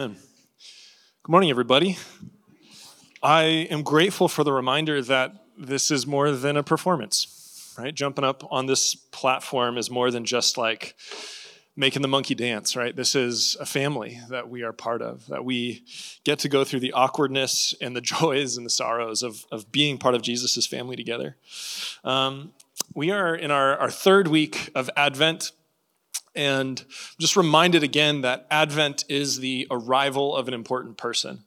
Amen. Good morning, everybody. I am grateful for the reminder that this is more than a performance, right? Jumping up on this platform is more than just like making the monkey dance, right? This is a family that we are part of, that we get to go through the awkwardness and the joys and the sorrows of, of being part of Jesus' family together. Um, we are in our, our third week of Advent. And just reminded again that Advent is the arrival of an important person.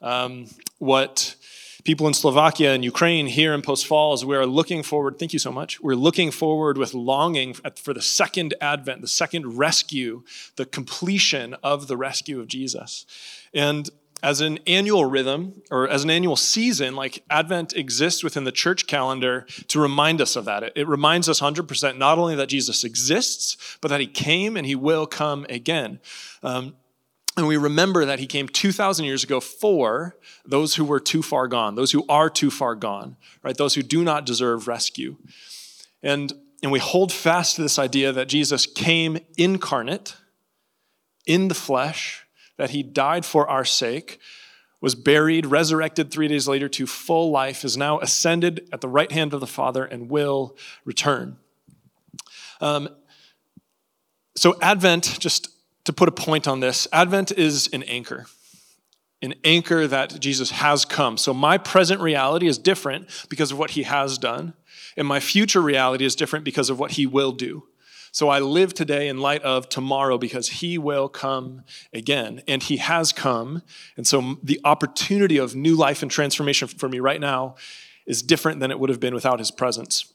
Um, what people in Slovakia and Ukraine here in Post Falls, we are looking forward, thank you so much. We're looking forward with longing for the second advent, the second rescue, the completion of the rescue of Jesus. And as an annual rhythm or as an annual season, like Advent exists within the church calendar to remind us of that. It, it, reminds us 100% not only that Jesus exists, but that he came and he will come again. Um, and we remember that he came 2,000 years ago for those who were too far gone, those who are too far gone, right? Those who do not deserve rescue. And, and we hold fast to this idea that Jesus came incarnate in the flesh, that he died for our sake, was buried, resurrected three days later to full life, is now ascended at the right hand of the Father, and will return. Um, so, Advent, just to put a point on this, Advent is an anchor, an anchor that Jesus has come. So my present reality is different because of what he has done, and my future reality is different because of what he will do. So I live today in light of tomorrow because he will come again. And he has come. And so the opportunity of new life and transformation for me right now is different than it would have been without his presence.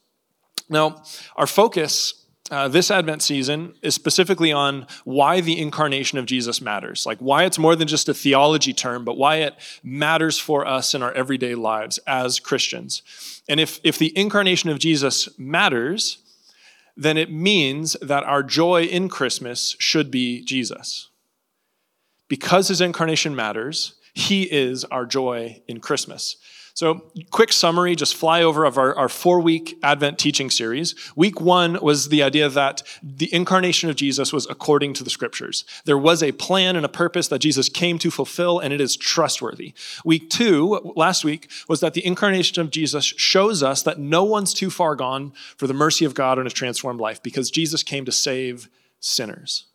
Now, our focus uh, this Advent season is specifically on why the incarnation of Jesus matters. Like why it's more than just a theology term, but why it matters for us in our everyday lives as Christians. And if, if the incarnation of Jesus matters, then it means that our joy in Christmas should be Jesus. Because his incarnation matters, he is our joy in Christmas. So, quick summary, just flyover of our, our four week Advent teaching series. Week one was the idea that the incarnation of Jesus was according to the scriptures. There was a plan and a purpose that Jesus came to fulfill, and it is trustworthy. Week two, last week, was that the incarnation of Jesus shows us that no one's too far gone for the mercy of God and a transformed life because Jesus came to save sinners.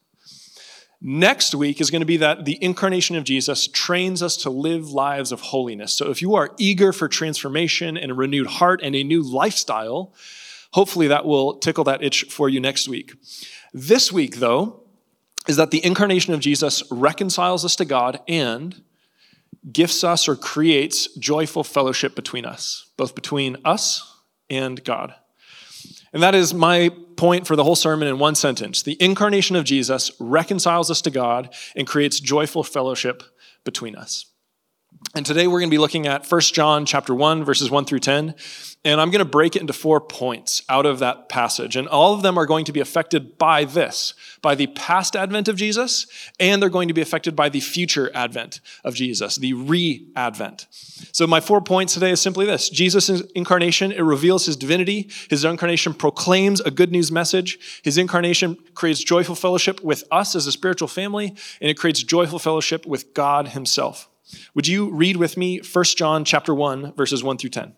Next week is going to be that the incarnation of Jesus trains us to live lives of holiness. So if you are eager for transformation and a renewed heart and a new lifestyle, hopefully that will tickle that itch for you next week. This week, though, is that the incarnation of Jesus reconciles us to God and gifts us or creates joyful fellowship between us, both between us and God. And that is my point for the whole sermon in one sentence. The incarnation of Jesus reconciles us to God and creates joyful fellowship between us. And today we're going to be looking at 1 John chapter 1 verses 1 through 10, and I'm going to break it into four points out of that passage. And all of them are going to be affected by this, by the past advent of Jesus, and they're going to be affected by the future advent of Jesus, the re-advent. So my four points today is simply this. Jesus' incarnation, it reveals his divinity. His incarnation proclaims a good news message. His incarnation creates joyful fellowship with us as a spiritual family, and it creates joyful fellowship with God himself. Would you read with me 1 John chapter 1 verses 1 through 10?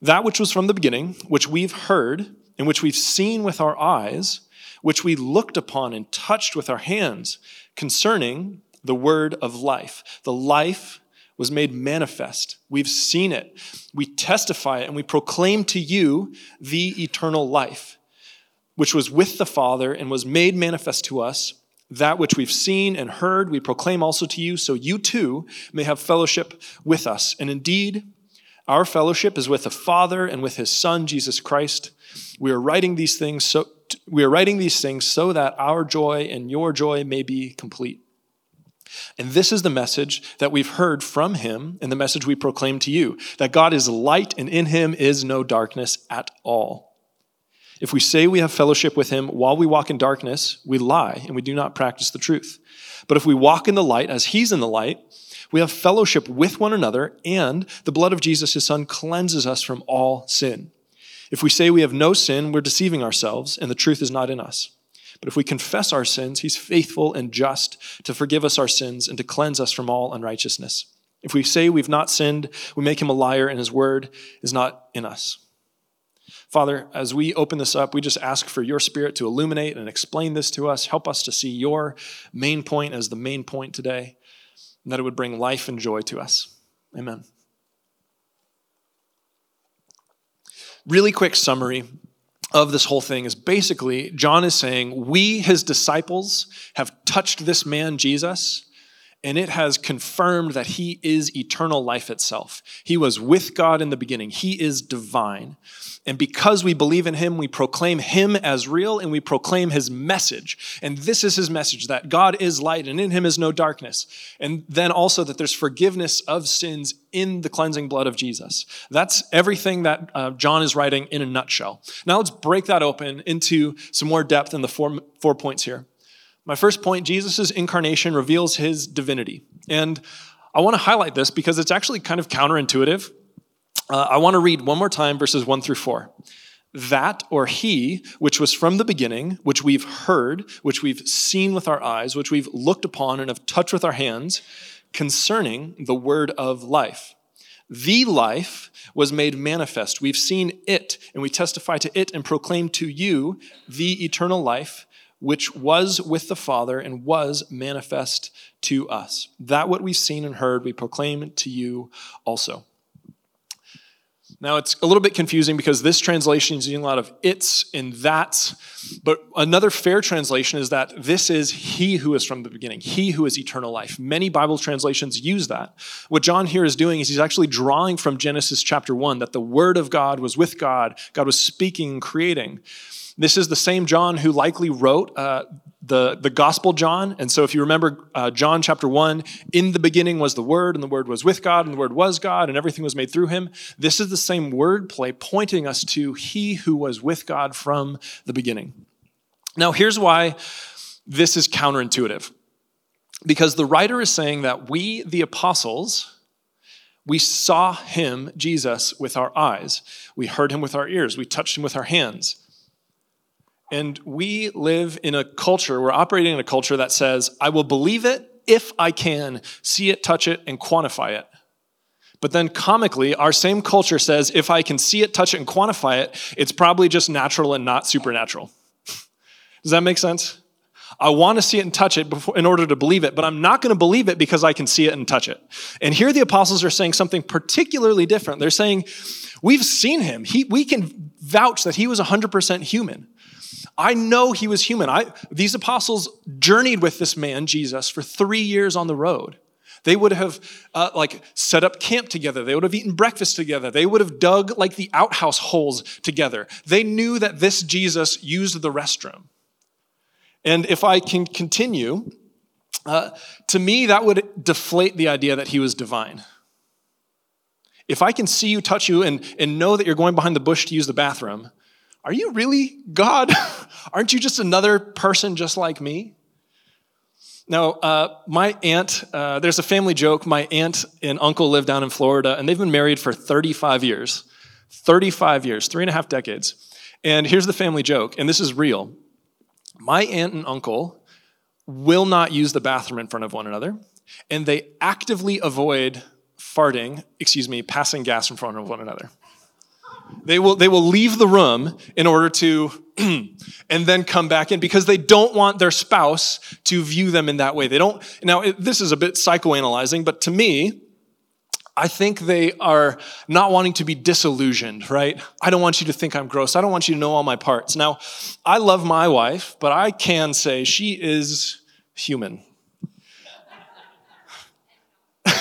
That which was from the beginning, which we've heard, and which we've seen with our eyes, which we looked upon and touched with our hands, concerning the word of life. The life was made manifest. We've seen it. We testify it, and we proclaim to you the eternal life which was with the Father and was made manifest to us. That which we've seen and heard, we proclaim also to you, so you too may have fellowship with us. And indeed, our fellowship is with the Father and with his Son, Jesus Christ. We are writing these things so we are writing these things so that our joy and your joy may be complete. And this is the message that we've heard from him and the message we proclaim to you that God is light and in him is no darkness at all. If we say we have fellowship with him while we walk in darkness, we lie and we do not practice the truth. But if we walk in the light as he's in the light, we have fellowship with one another, and the blood of Jesus, his son, cleanses us from all sin. If we say we have no sin, we're deceiving ourselves, and the truth is not in us. But if we confess our sins, he's faithful and just to forgive us our sins and to cleanse us from all unrighteousness. If we say we've not sinned, we make him a liar, and his word is not in us. Father, as we open this up, we just ask for your spirit to illuminate and explain this to us. Help us to see your main point as the main point today, and that it would bring life and joy to us. Amen. Really quick summary of this whole thing is basically John is saying, We, his disciples, have touched this man, Jesus, and it has confirmed that he is eternal life itself. He was with God in the beginning, he is divine. And because we believe in him, we proclaim him as real and we proclaim his message. And this is his message that God is light and in him is no darkness. And then also that there's forgiveness of sins in the cleansing blood of Jesus. That's everything that uh, John is writing in a nutshell. Now let's break that open into some more depth in the four, four points here. My first point Jesus' incarnation reveals his divinity. And I want to highlight this because it's actually kind of counterintuitive. Uh, I want to read one more time verses 1 through 4. That or he, which was from the beginning, which we've heard, which we've seen with our eyes, which we've looked upon and have touched with our hands, concerning the word of life. The life was made manifest. We've seen it, and we testify to it and proclaim to you the eternal life, which was with the Father and was manifest to us. That what we've seen and heard, we proclaim to you also. Now, it's a little bit confusing because this translation is using a lot of its and that's, but another fair translation is that this is He who is from the beginning, He who is eternal life. Many Bible translations use that. What John here is doing is he's actually drawing from Genesis chapter 1 that the Word of God was with God, God was speaking and creating. This is the same John who likely wrote uh, the, the Gospel John. And so if you remember uh, John chapter 1, in the beginning was the Word, and the Word was with God, and the Word was God, and everything was made through him. This is the same word play pointing us to He who was with God from the beginning. Now, here's why this is counterintuitive. Because the writer is saying that we, the apostles, we saw him, Jesus, with our eyes. We heard him with our ears. We touched him with our hands. And we live in a culture, we're operating in a culture that says, I will believe it if I can see it, touch it, and quantify it. But then comically, our same culture says, if I can see it, touch it, and quantify it, it's probably just natural and not supernatural. Does that make sense? I want to see it and touch it before, in order to believe it, but I'm not going to believe it because I can see it and touch it. And here the apostles are saying something particularly different. They're saying, We've seen him. He, we can vouch that he was 100% human. I know he was human. I, these apostles journeyed with this man, Jesus, for three years on the road. They would have uh, like set up camp together. They would have eaten breakfast together. They would have dug like the outhouse holes together. They knew that this Jesus used the restroom. And if I can continue, uh, to me, that would deflate the idea that he was divine. If I can see you, touch you, and, and know that you're going behind the bush to use the bathroom, are you really God? Aren't you just another person just like me? Now, uh, my aunt, uh, there's a family joke. My aunt and uncle live down in Florida, and they've been married for 35 years. 35 years, three and a half decades. And here's the family joke, and this is real. My aunt and uncle will not use the bathroom in front of one another, and they actively avoid farting, excuse me, passing gas in front of one another. They will, they will leave the room in order to, and then come back in because they don't want their spouse to view them in that way. They don't, now, it, this is a bit psychoanalyzing, but to me, I think they are not wanting to be disillusioned, right? I don't want you to think I'm gross. I don't want you to know all my parts. Now, I love my wife, but I can say she is human.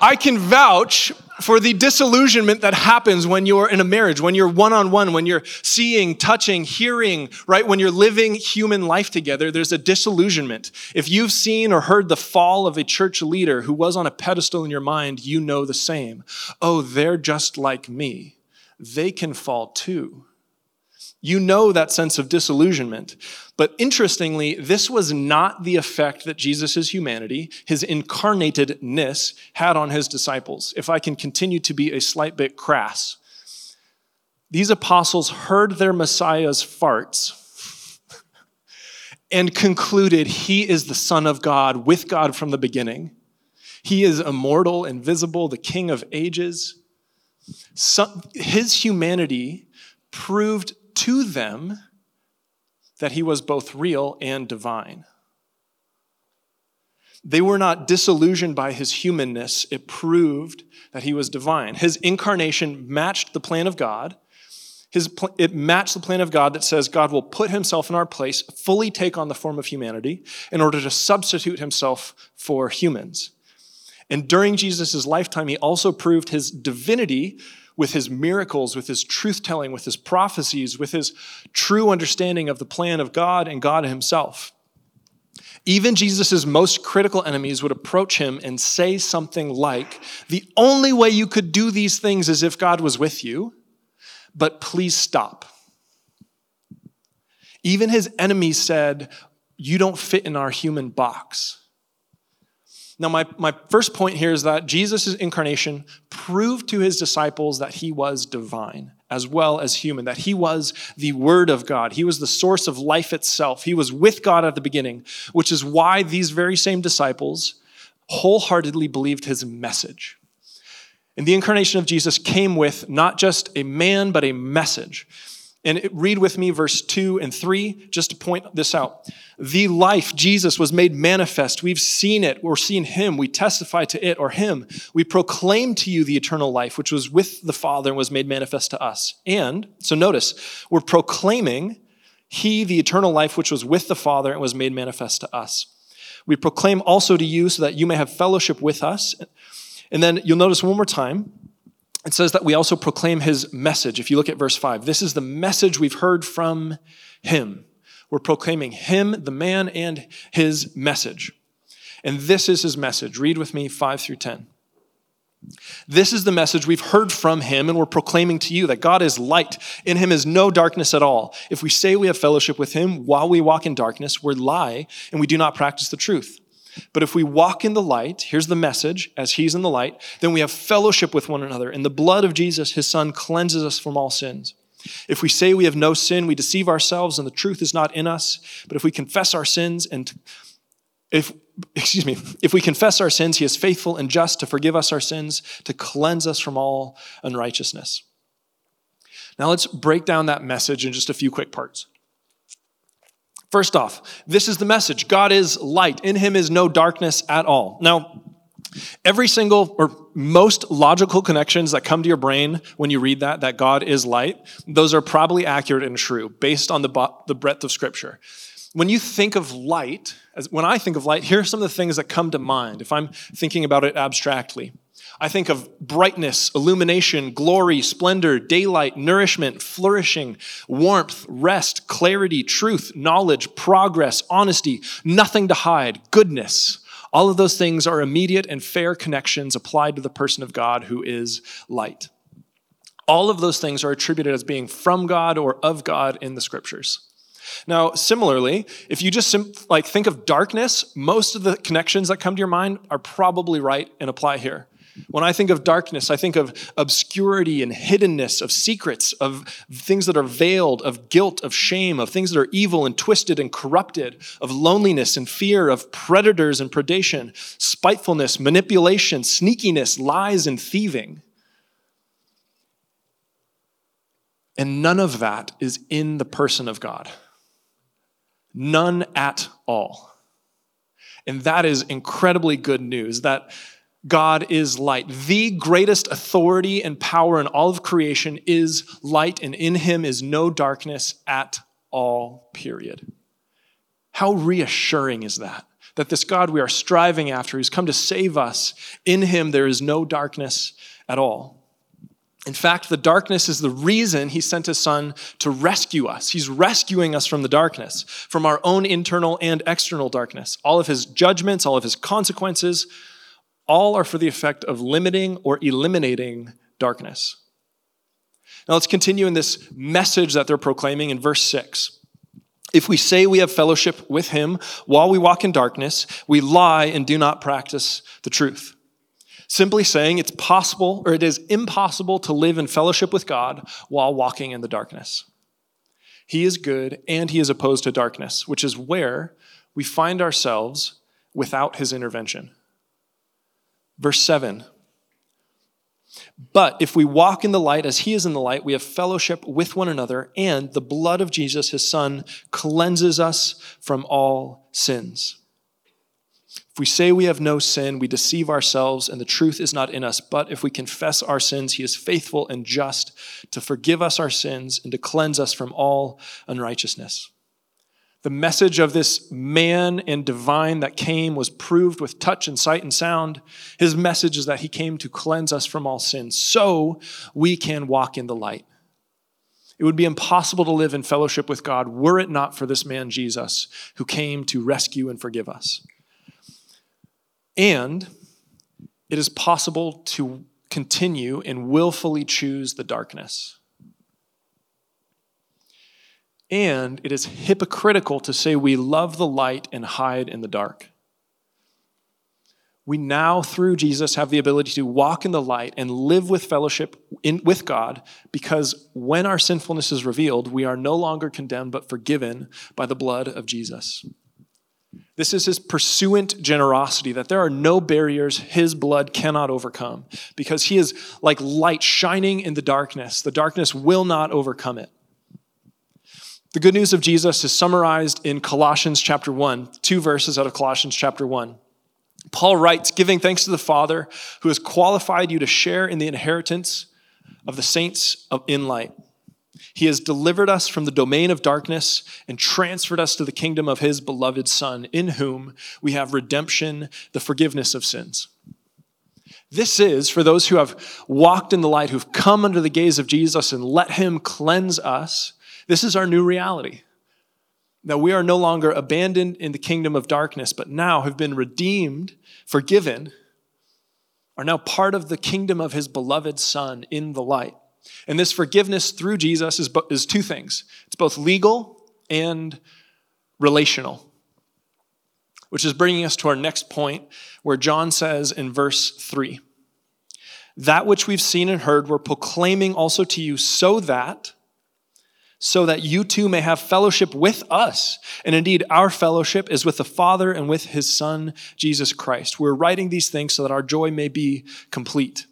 I can vouch for the disillusionment that happens when you're in a marriage, when you're one on one, when you're seeing, touching, hearing, right? When you're living human life together, there's a disillusionment. If you've seen or heard the fall of a church leader who was on a pedestal in your mind, you know the same. Oh, they're just like me. They can fall too. You know that sense of disillusionment. But interestingly, this was not the effect that Jesus' humanity, his incarnatedness, had on his disciples. If I can continue to be a slight bit crass, these apostles heard their Messiah's farts and concluded he is the Son of God with God from the beginning. He is immortal, invisible, the King of ages. His humanity proved to them that he was both real and divine. They were not disillusioned by his humanness. It proved that he was divine. His incarnation matched the plan of God. His, it matched the plan of God that says God will put himself in our place, fully take on the form of humanity in order to substitute himself for humans. And during Jesus' lifetime, he also proved his divinity with his miracles, with his truth telling, with his prophecies, with his true understanding of the plan of God and God himself. Even Jesus' most critical enemies would approach him and say something like, The only way you could do these things is if God was with you, but please stop. Even his enemies said, You don't fit in our human box. Now, my, my first point here is that Jesus' incarnation proved to his disciples that he was divine as well as human, that he was the Word of God. He was the source of life itself. He was with God at the beginning, which is why these very same disciples wholeheartedly believed his message. And the incarnation of Jesus came with not just a man, but a message. And read with me verse 2 and 3 just to point this out. The life, Jesus, was made manifest. We've seen it. We're seeing him. We testify to it or him. We proclaim to you the eternal life, which was with the Father and was made manifest to us. And, so notice, we're proclaiming he, the eternal life, which was with the Father and was made manifest to us. We proclaim also to you so that you may have fellowship with us. And then you'll notice one more time it says that we also proclaim his message. If you look at verse 5, this is the message we've heard from him. We're proclaiming him, the man, and his message. And this is his message. Read with me 5 through 10. This is the message we've heard from him, and we're proclaiming to you that God is light. In him is no darkness at all. If we say we have fellowship with him while we walk in darkness, we lie and we do not practice the truth. But if we walk in the light, here's the message as he's in the light, then we have fellowship with one another. And the blood of Jesus, his son, cleanses us from all sins. If we say we have no sin, we deceive ourselves and the truth is not in us. But if we confess our sins and if excuse me, if we confess our sins, he is faithful and just to forgive us our sins, to cleanse us from all unrighteousness. Now let's break down that message in just a few quick parts. First off, this is the message God is light. In him is no darkness at all. Now, every single or most logical connections that come to your brain when you read that, that God is light, those are probably accurate and true based on the, the breadth of Scripture. When you think of light, as, when I think of light, here are some of the things that come to mind if I'm thinking about it abstractly. I think of brightness, illumination, glory, splendor, daylight, nourishment, flourishing, warmth, rest, clarity, truth, knowledge, progress, honesty, nothing to hide, goodness. All of those things are immediate and fair connections applied to the person of God who is light. All of those things are attributed as being from God or of God in the scriptures. Now, similarly, if you just like think of darkness, most of the connections that come to your mind are probably right and apply here. When I think of darkness, I think of obscurity and hiddenness, of secrets, of things that are veiled, of guilt, of shame, of things that are evil and twisted and corrupted, of loneliness and fear, of predators and predation, spitefulness, manipulation, sneakiness, lies, and thieving. And none of that is in the person of God. None at all. And that is incredibly good news that God is light. The greatest authority and power in all of creation is light, and in him is no darkness at all, period. How reassuring is that? That this God we are striving after, who's come to save us, in him there is no darkness at all. In fact, the darkness is the reason he sent his son to rescue us. He's rescuing us from the darkness, from our own internal and external darkness. All of his judgments, all of his consequences, all are for the effect of limiting or eliminating darkness. Now let's continue in this message that they're proclaiming in verse 6. If we say we have fellowship with him while we walk in darkness, we lie and do not practice the truth. Simply saying it's possible or it is impossible to live in fellowship with God while walking in the darkness. He is good and he is opposed to darkness, which is where we find ourselves without his intervention. Verse 7 But if we walk in the light as he is in the light, we have fellowship with one another, and the blood of Jesus, his son, cleanses us from all sins. If we say we have no sin, we deceive ourselves and the truth is not in us. But if we confess our sins, he is faithful and just to forgive us our sins and to cleanse us from all unrighteousness. The message of this man and divine that came was proved with touch and sight and sound. His message is that he came to cleanse us from all sins so we can walk in the light. It would be impossible to live in fellowship with God were it not for this man, Jesus, who came to rescue and forgive us. And it is possible to continue and willfully choose the darkness. And it is hypocritical to say we love the light and hide in the dark. We now, through Jesus, have the ability to walk in the light and live with fellowship in, with God because when our sinfulness is revealed, we are no longer condemned but forgiven by the blood of Jesus. This is his pursuant generosity, that there are no barriers his blood cannot overcome, because he is like light shining in the darkness. The darkness will not overcome it. The good news of Jesus is summarized in Colossians chapter 1, two verses out of Colossians chapter 1. Paul writes, giving thanks to the Father who has qualified you to share in the inheritance of the saints in light. He has delivered us from the domain of darkness and transferred us to the kingdom of his beloved Son, in whom we have redemption, the forgiveness of sins. This is for those who have walked in the light, who've come under the gaze of Jesus and let him cleanse us. This is our new reality. That we are no longer abandoned in the kingdom of darkness, but now have been redeemed, forgiven, are now part of the kingdom of his beloved Son in the light. And this forgiveness through Jesus is, is two things it's both legal and relational. Which is bringing us to our next point, where John says in verse 3 That which we've seen and heard, we're proclaiming also to you, so that so that you too may have fellowship with us. And indeed, our fellowship is with the Father and with his Son, Jesus Christ. We're writing these things so that our joy may be complete.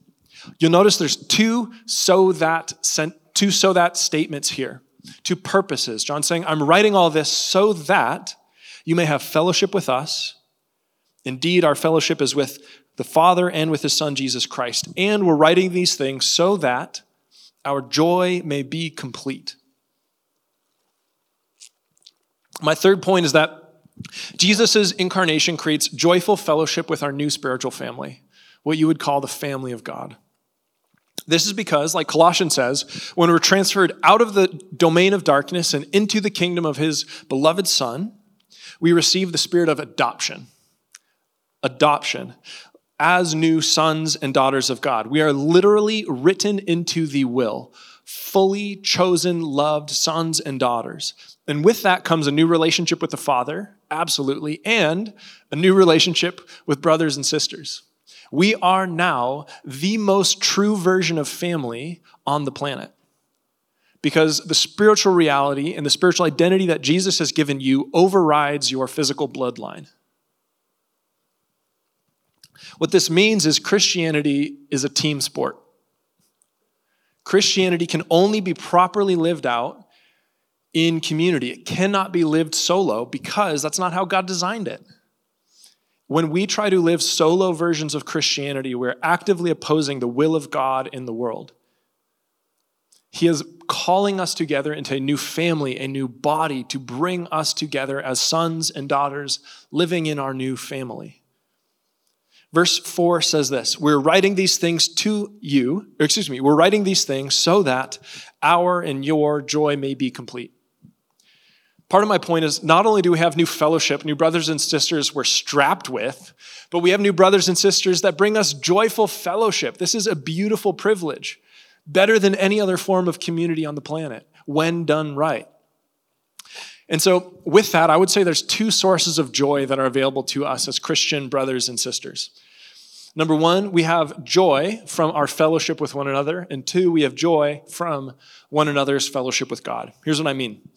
You'll notice there's two so that two so that statements here, two purposes. John's saying, I'm writing all this so that you may have fellowship with us. Indeed, our fellowship is with the Father and with his Son, Jesus Christ. And we're writing these things so that our joy may be complete. My third point is that Jesus' incarnation creates joyful fellowship with our new spiritual family, what you would call the family of God. This is because, like Colossians says, when we're transferred out of the domain of darkness and into the kingdom of his beloved Son, we receive the spirit of adoption. Adoption as new sons and daughters of God. We are literally written into the will, fully chosen, loved sons and daughters. And with that comes a new relationship with the Father, absolutely, and a new relationship with brothers and sisters. We are now the most true version of family on the planet. Because the spiritual reality and the spiritual identity that Jesus has given you overrides your physical bloodline. What this means is Christianity is a team sport. Christianity can only be properly lived out in community. It cannot be lived solo because that's not how God designed it. When we try to live solo versions of Christianity, we're actively opposing the will of God in the world. He is calling us together into a new family, a new body to bring us together as sons and daughters living in our new family. Verse 4 says this We're writing these things to you, excuse me, we're writing these things so that our and your joy may be complete. Part of my point is not only do we have new fellowship, new brothers and sisters we're strapped with, but we have new brothers and sisters that bring us joyful fellowship. This is a beautiful privilege, better than any other form of community on the planet when done right. And so, with that, I would say there's two sources of joy that are available to us as Christian brothers and sisters. Number one, we have joy from our fellowship with one another. And two, we have joy from one another's fellowship with God. Here's what I mean.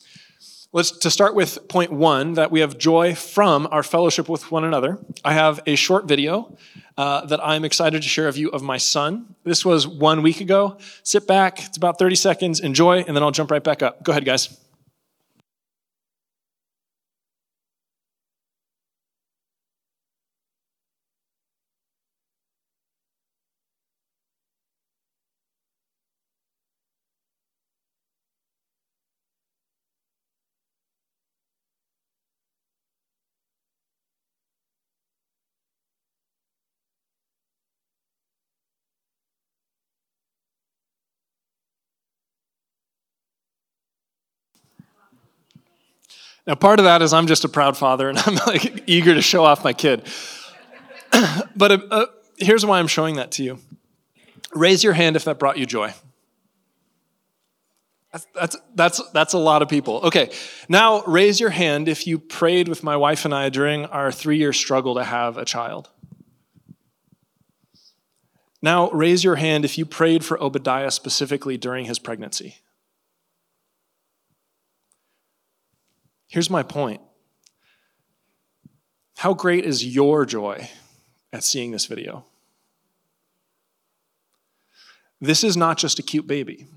Let's to start with point one that we have joy from our fellowship with one another. I have a short video uh, that I'm excited to share a view of my son. This was one week ago. Sit back, it's about 30 seconds, enjoy, and then I'll jump right back up. Go ahead, guys. Now, part of that is I'm just a proud father and I'm like eager to show off my kid. but uh, uh, here's why I'm showing that to you. Raise your hand if that brought you joy. That's, that's, that's, that's a lot of people. Okay, now raise your hand if you prayed with my wife and I during our three year struggle to have a child. Now raise your hand if you prayed for Obadiah specifically during his pregnancy. Here's my point How great is your joy at seeing this video? This is not just a cute baby.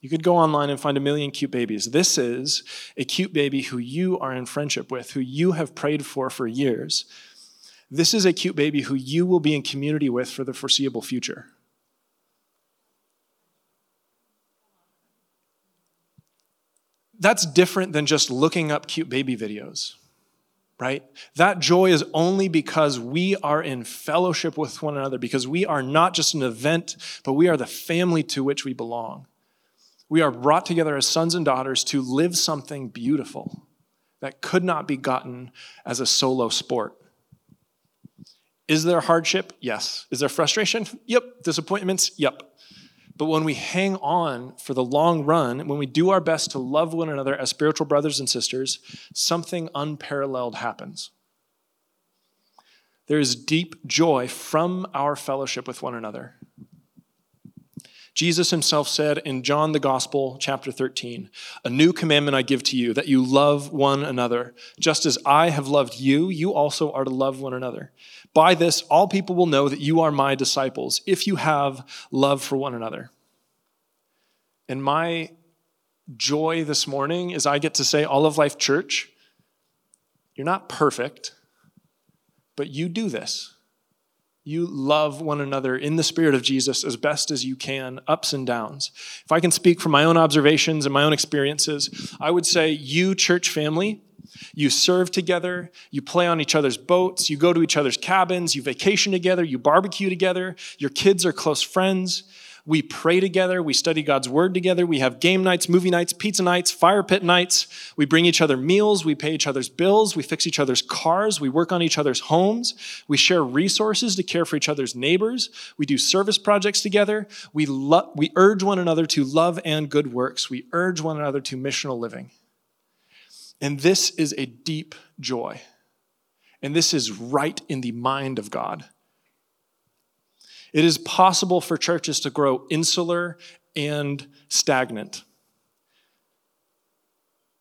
You could go online and find a million cute babies. This is a cute baby who you are in friendship with, who you have prayed for for years. This is a cute baby who you will be in community with for the foreseeable future. That's different than just looking up cute baby videos, right? That joy is only because we are in fellowship with one another, because we are not just an event, but we are the family to which we belong. We are brought together as sons and daughters to live something beautiful that could not be gotten as a solo sport. Is there hardship? Yes. Is there frustration? Yep. Disappointments? Yep. But when we hang on for the long run, when we do our best to love one another as spiritual brothers and sisters, something unparalleled happens. There is deep joy from our fellowship with one another. Jesus himself said in John the Gospel, chapter 13, A new commandment I give to you, that you love one another. Just as I have loved you, you also are to love one another. By this, all people will know that you are my disciples, if you have love for one another. And my joy this morning is I get to say, Olive Life Church, you're not perfect, but you do this. You love one another in the Spirit of Jesus as best as you can, ups and downs. If I can speak from my own observations and my own experiences, I would say, you, church family, you serve together, you play on each other's boats, you go to each other's cabins, you vacation together, you barbecue together, your kids are close friends. We pray together, we study God's word together, we have game nights, movie nights, pizza nights, fire pit nights. We bring each other meals, we pay each other's bills, we fix each other's cars, we work on each other's homes, we share resources to care for each other's neighbors, we do service projects together, we, lo- we urge one another to love and good works, we urge one another to missional living. And this is a deep joy. And this is right in the mind of God. It is possible for churches to grow insular and stagnant.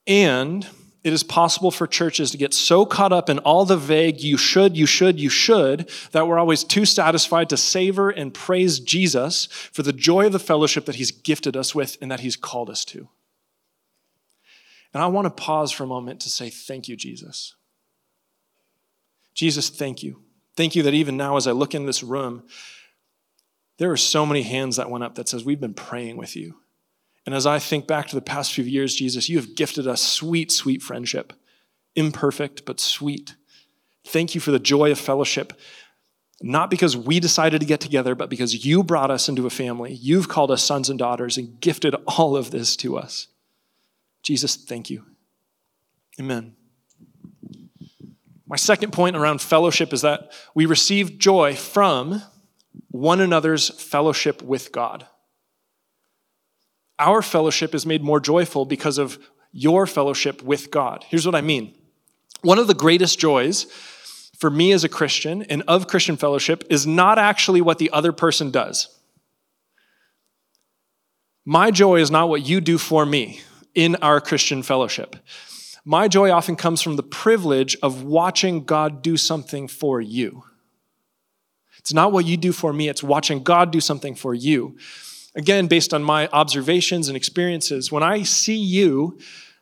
And it is possible for churches to get so caught up in all the vague, you should, you should, you should, that we're always too satisfied to savor and praise Jesus for the joy of the fellowship that he's gifted us with and that he's called us to. And I want to pause for a moment to say, Thank you, Jesus. Jesus, thank you. Thank you that even now, as I look in this room, there are so many hands that went up that says, We've been praying with you. And as I think back to the past few years, Jesus, you have gifted us sweet, sweet friendship. Imperfect, but sweet. Thank you for the joy of fellowship. Not because we decided to get together, but because you brought us into a family. You've called us sons and daughters and gifted all of this to us. Jesus, thank you. Amen. My second point around fellowship is that we receive joy from one another's fellowship with God. Our fellowship is made more joyful because of your fellowship with God. Here's what I mean one of the greatest joys for me as a Christian and of Christian fellowship is not actually what the other person does. My joy is not what you do for me in our Christian fellowship. My joy often comes from the privilege of watching God do something for you. It's not what you do for me, it's watching God do something for you. Again, based on my observations and experiences, when I see you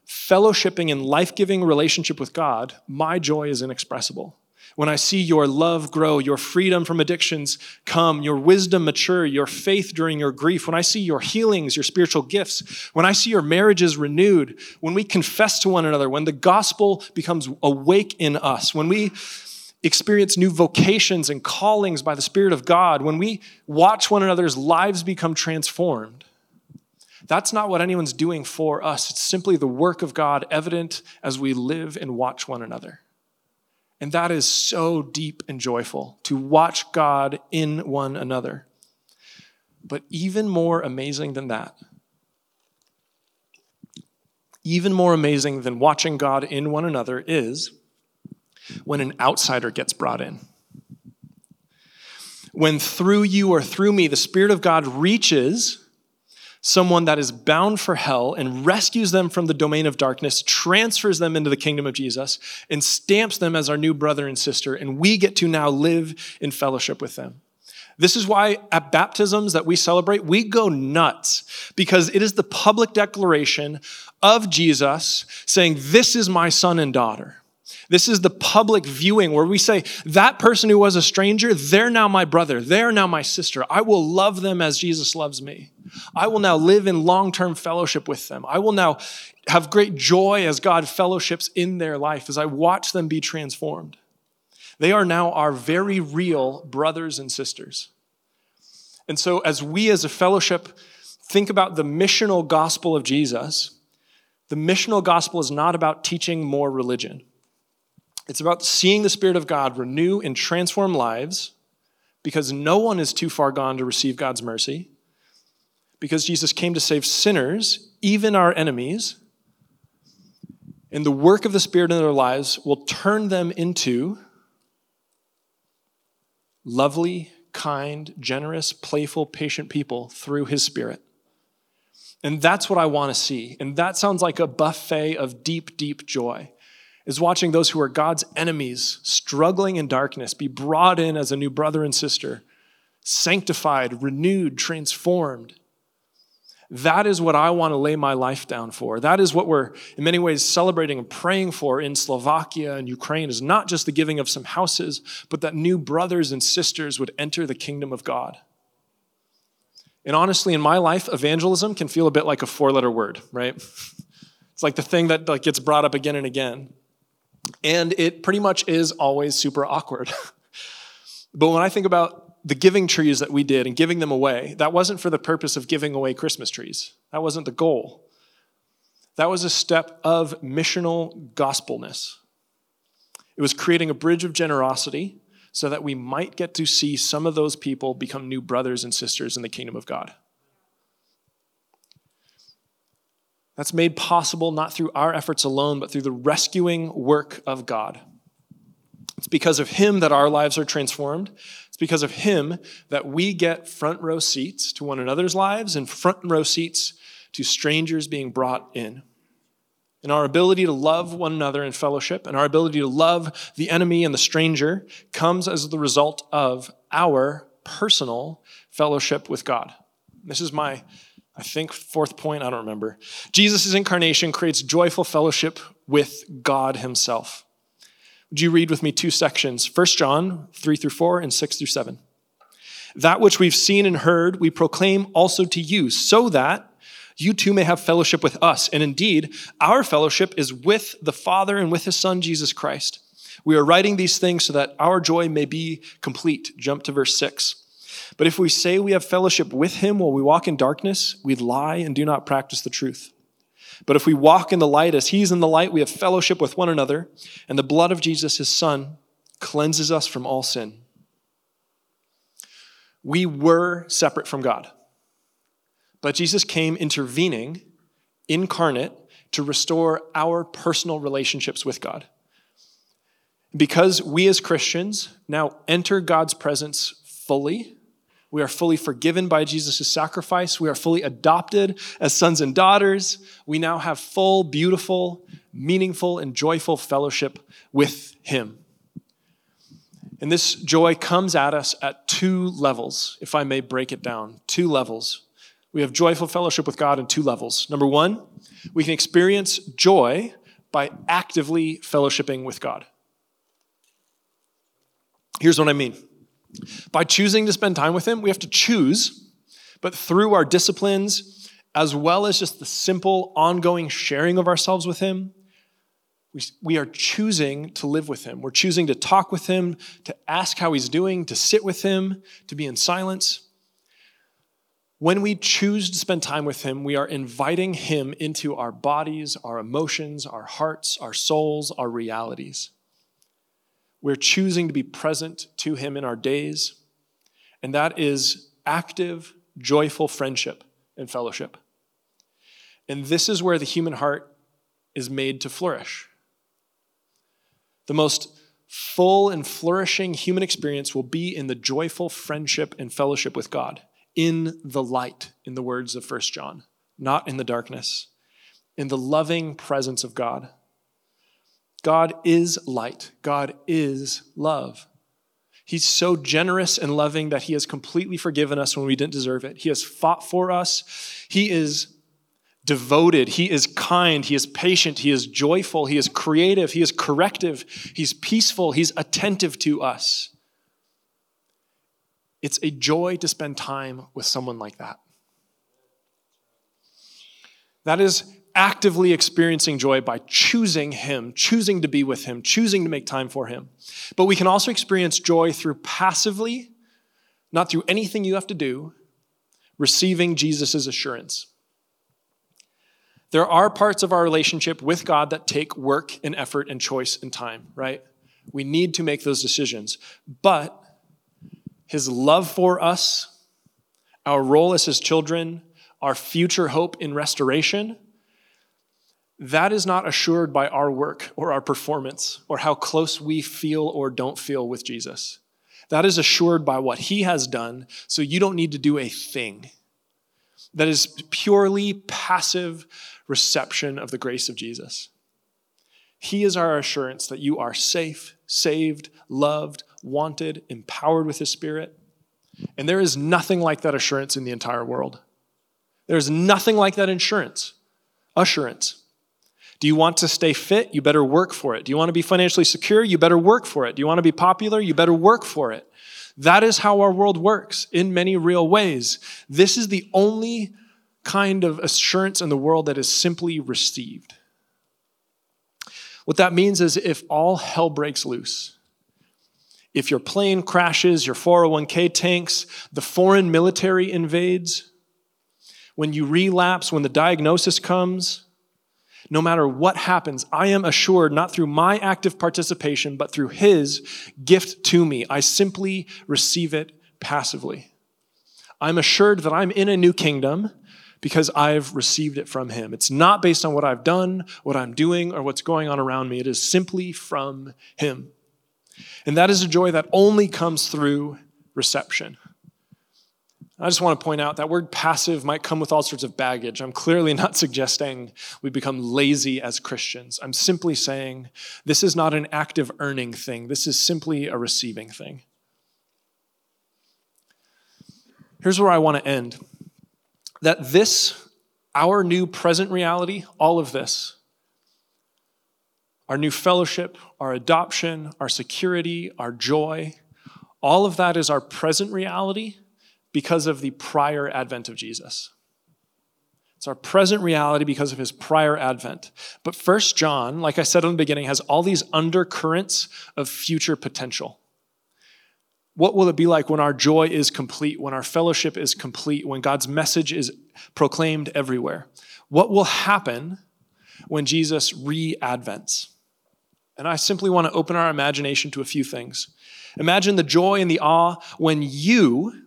fellowshipping in life giving relationship with God, my joy is inexpressible. When I see your love grow, your freedom from addictions come, your wisdom mature, your faith during your grief, when I see your healings, your spiritual gifts, when I see your marriages renewed, when we confess to one another, when the gospel becomes awake in us, when we experience new vocations and callings by the Spirit of God, when we watch one another's lives become transformed, that's not what anyone's doing for us. It's simply the work of God evident as we live and watch one another. And that is so deep and joyful to watch God in one another. But even more amazing than that, even more amazing than watching God in one another is when an outsider gets brought in. When through you or through me, the Spirit of God reaches someone that is bound for hell and rescues them from the domain of darkness, transfers them into the kingdom of Jesus, and stamps them as our new brother and sister, and we get to now live in fellowship with them. This is why at baptisms that we celebrate, we go nuts because it is the public declaration of Jesus saying, This is my son and daughter. This is the public viewing where we say, that person who was a stranger, they're now my brother. They're now my sister. I will love them as Jesus loves me. I will now live in long term fellowship with them. I will now have great joy as God fellowships in their life as I watch them be transformed. They are now our very real brothers and sisters. And so, as we as a fellowship think about the missional gospel of Jesus, the missional gospel is not about teaching more religion. It's about seeing the Spirit of God renew and transform lives because no one is too far gone to receive God's mercy. Because Jesus came to save sinners, even our enemies. And the work of the Spirit in their lives will turn them into lovely, kind, generous, playful, patient people through His Spirit. And that's what I want to see. And that sounds like a buffet of deep, deep joy is watching those who are God's enemies struggling in darkness be brought in as a new brother and sister, sanctified, renewed, transformed. That is what I want to lay my life down for. That is what we're, in many ways, celebrating and praying for in Slovakia and Ukraine is not just the giving of some houses, but that new brothers and sisters would enter the kingdom of God. And honestly, in my life, evangelism can feel a bit like a four letter word, right? It's like the thing that like, gets brought up again and again. And it pretty much is always super awkward. but when I think about the giving trees that we did and giving them away, that wasn't for the purpose of giving away Christmas trees. That wasn't the goal. That was a step of missional gospelness. It was creating a bridge of generosity so that we might get to see some of those people become new brothers and sisters in the kingdom of God. That's made possible not through our efforts alone, but through the rescuing work of God. It's because of Him that our lives are transformed. Because of Him that we get front row seats to one another's lives and front row seats to strangers being brought in. And our ability to love one another in fellowship and our ability to love the enemy and the stranger comes as the result of our personal fellowship with God. This is my I think fourth point, I don't remember. Jesus' incarnation creates joyful fellowship with God himself. Would you read with me two sections? 1 John 3 through 4 and 6 through 7. That which we've seen and heard, we proclaim also to you, so that you too may have fellowship with us. And indeed, our fellowship is with the Father and with his Son, Jesus Christ. We are writing these things so that our joy may be complete. Jump to verse 6. But if we say we have fellowship with him while we walk in darkness, we lie and do not practice the truth. But if we walk in the light as he's in the light, we have fellowship with one another, and the blood of Jesus, his son, cleanses us from all sin. We were separate from God. But Jesus came intervening, incarnate, to restore our personal relationships with God. Because we as Christians now enter God's presence fully, we are fully forgiven by Jesus' sacrifice. We are fully adopted as sons and daughters. We now have full, beautiful, meaningful, and joyful fellowship with Him. And this joy comes at us at two levels, if I may break it down. Two levels. We have joyful fellowship with God in two levels. Number one, we can experience joy by actively fellowshipping with God. Here's what I mean by choosing to spend time with Him, we have to choose, but through our disciplines, as well as just the simple ongoing sharing of ourselves with Him, we, we are choosing to live with Him. We're choosing to talk with Him, to ask how He's doing, to sit with Him, to be in silence. When we choose to spend time with Him, we are inviting Him into our bodies, our emotions, our hearts, our souls, our realities. We're choosing to be present to Him in our days, and that is active, joyful friendship and fellowship. And this is where the human heart is made to flourish. The most full and flourishing human experience will be in the joyful friendship and fellowship with God, in the light, in the words of 1 John, not in the darkness, in the loving presence of God. God is light. God is love. He's so generous and loving that He has completely forgiven us when we didn't deserve it. He has fought for us. He is devoted. He is kind. He is patient. He is joyful. He is creative. He is corrective. He's peaceful. He's attentive to us. It's a joy to spend time with someone like that. That is actively experiencing joy by choosing Him, choosing to be with Him, choosing to make time for Him. But we can also experience joy through passively, not through anything you have to do, receiving Jesus' assurance. There are parts of our relationship with God that take work and effort and choice and time, right? We need to make those decisions. But His love for us, our role as His children, our future hope in restoration, that is not assured by our work or our performance or how close we feel or don't feel with Jesus. That is assured by what he has done, so you don't need to do a thing. That is purely passive reception of the grace of Jesus. He is our assurance that you are safe, saved, loved, wanted, empowered with his spirit. And there is nothing like that assurance in the entire world. There's nothing like that insurance, assurance. Do you want to stay fit? You better work for it. Do you want to be financially secure? You better work for it. Do you want to be popular? You better work for it. That is how our world works in many real ways. This is the only kind of assurance in the world that is simply received. What that means is if all hell breaks loose, if your plane crashes, your 401k tanks, the foreign military invades, when you relapse, when the diagnosis comes, no matter what happens, I am assured not through my active participation, but through His gift to me. I simply receive it passively. I'm assured that I'm in a new kingdom because I've received it from Him. It's not based on what I've done, what I'm doing, or what's going on around me. It is simply from Him. And that is a joy that only comes through reception. I just want to point out that word passive might come with all sorts of baggage. I'm clearly not suggesting we become lazy as Christians. I'm simply saying this is not an active earning thing, this is simply a receiving thing. Here's where I want to end that this, our new present reality, all of this, our new fellowship, our adoption, our security, our joy, all of that is our present reality because of the prior advent of Jesus. It's our present reality because of his prior advent. But First John, like I said in the beginning, has all these undercurrents of future potential. What will it be like when our joy is complete, when our fellowship is complete, when God's message is proclaimed everywhere? What will happen when Jesus re advents? And I simply want to open our imagination to a few things. Imagine the joy and the awe when you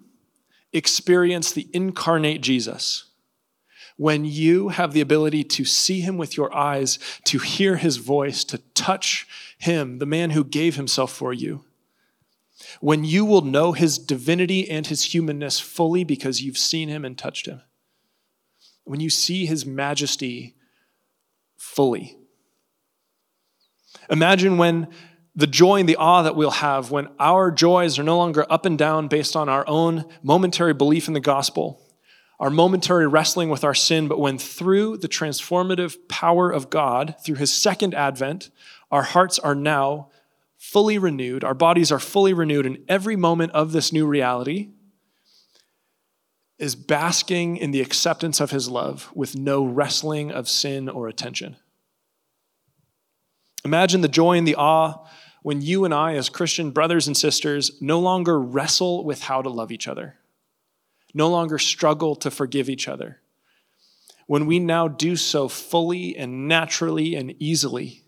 experience the incarnate Jesus, when you have the ability to see him with your eyes, to hear his voice, to touch him, the man who gave himself for you. When you will know his divinity and his humanness fully because you've seen him and touched him. When you see his majesty fully. Imagine when the joy and the awe that we'll have when our joys are no longer up and down based on our own momentary belief in the gospel our momentary wrestling with our sin, but when through the transformative power of God, through his second advent, our hearts are now fully renewed, our bodies are fully renewed, and every moment of this new reality is basking in the acceptance of his love with no wrestling of sin or attention. Imagine the joy and the awe when you and I, as Christian brothers and sisters, no longer wrestle with how to love each other no longer struggle to forgive each other. When we now do so fully and naturally and easily,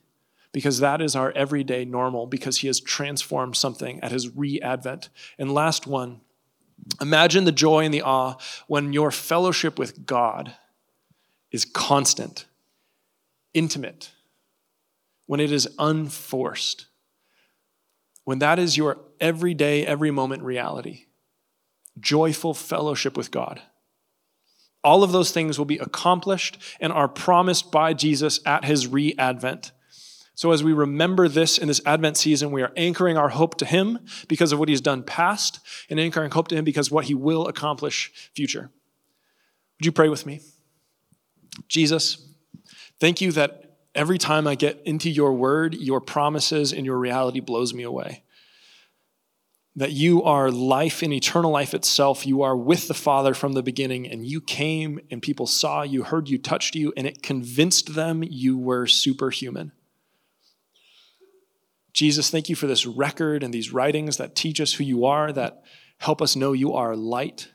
because that is our everyday normal, because He has transformed something at His re advent. And last one, imagine the joy and the awe when your fellowship with God is constant, intimate, when it is unforced, when that is your everyday, every moment reality joyful fellowship with God. All of those things will be accomplished and are promised by Jesus at his re advent. So, as we remember this in this Advent season, we are anchoring our hope to Him because of what He's done past, and anchoring hope to Him because what He will accomplish future. Would you pray with me? Jesus, thank you that every time I get into your word, your promises and your reality blows me away that you are life in eternal life itself. You are with the Father from the beginning, and you came and people saw you, heard you, touched you, and it convinced them you were superhuman. Jesus, thank you for this record and these writings that teach us who you are, that help us know you are light.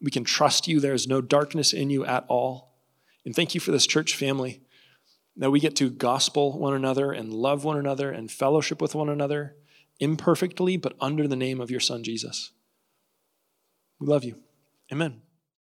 We can trust you. There is no darkness in you at all. And thank you for this church family that we get to gospel one another and love one another and fellowship with one another imperfectly, but under the name of your Son, Jesus. We love you. Amen.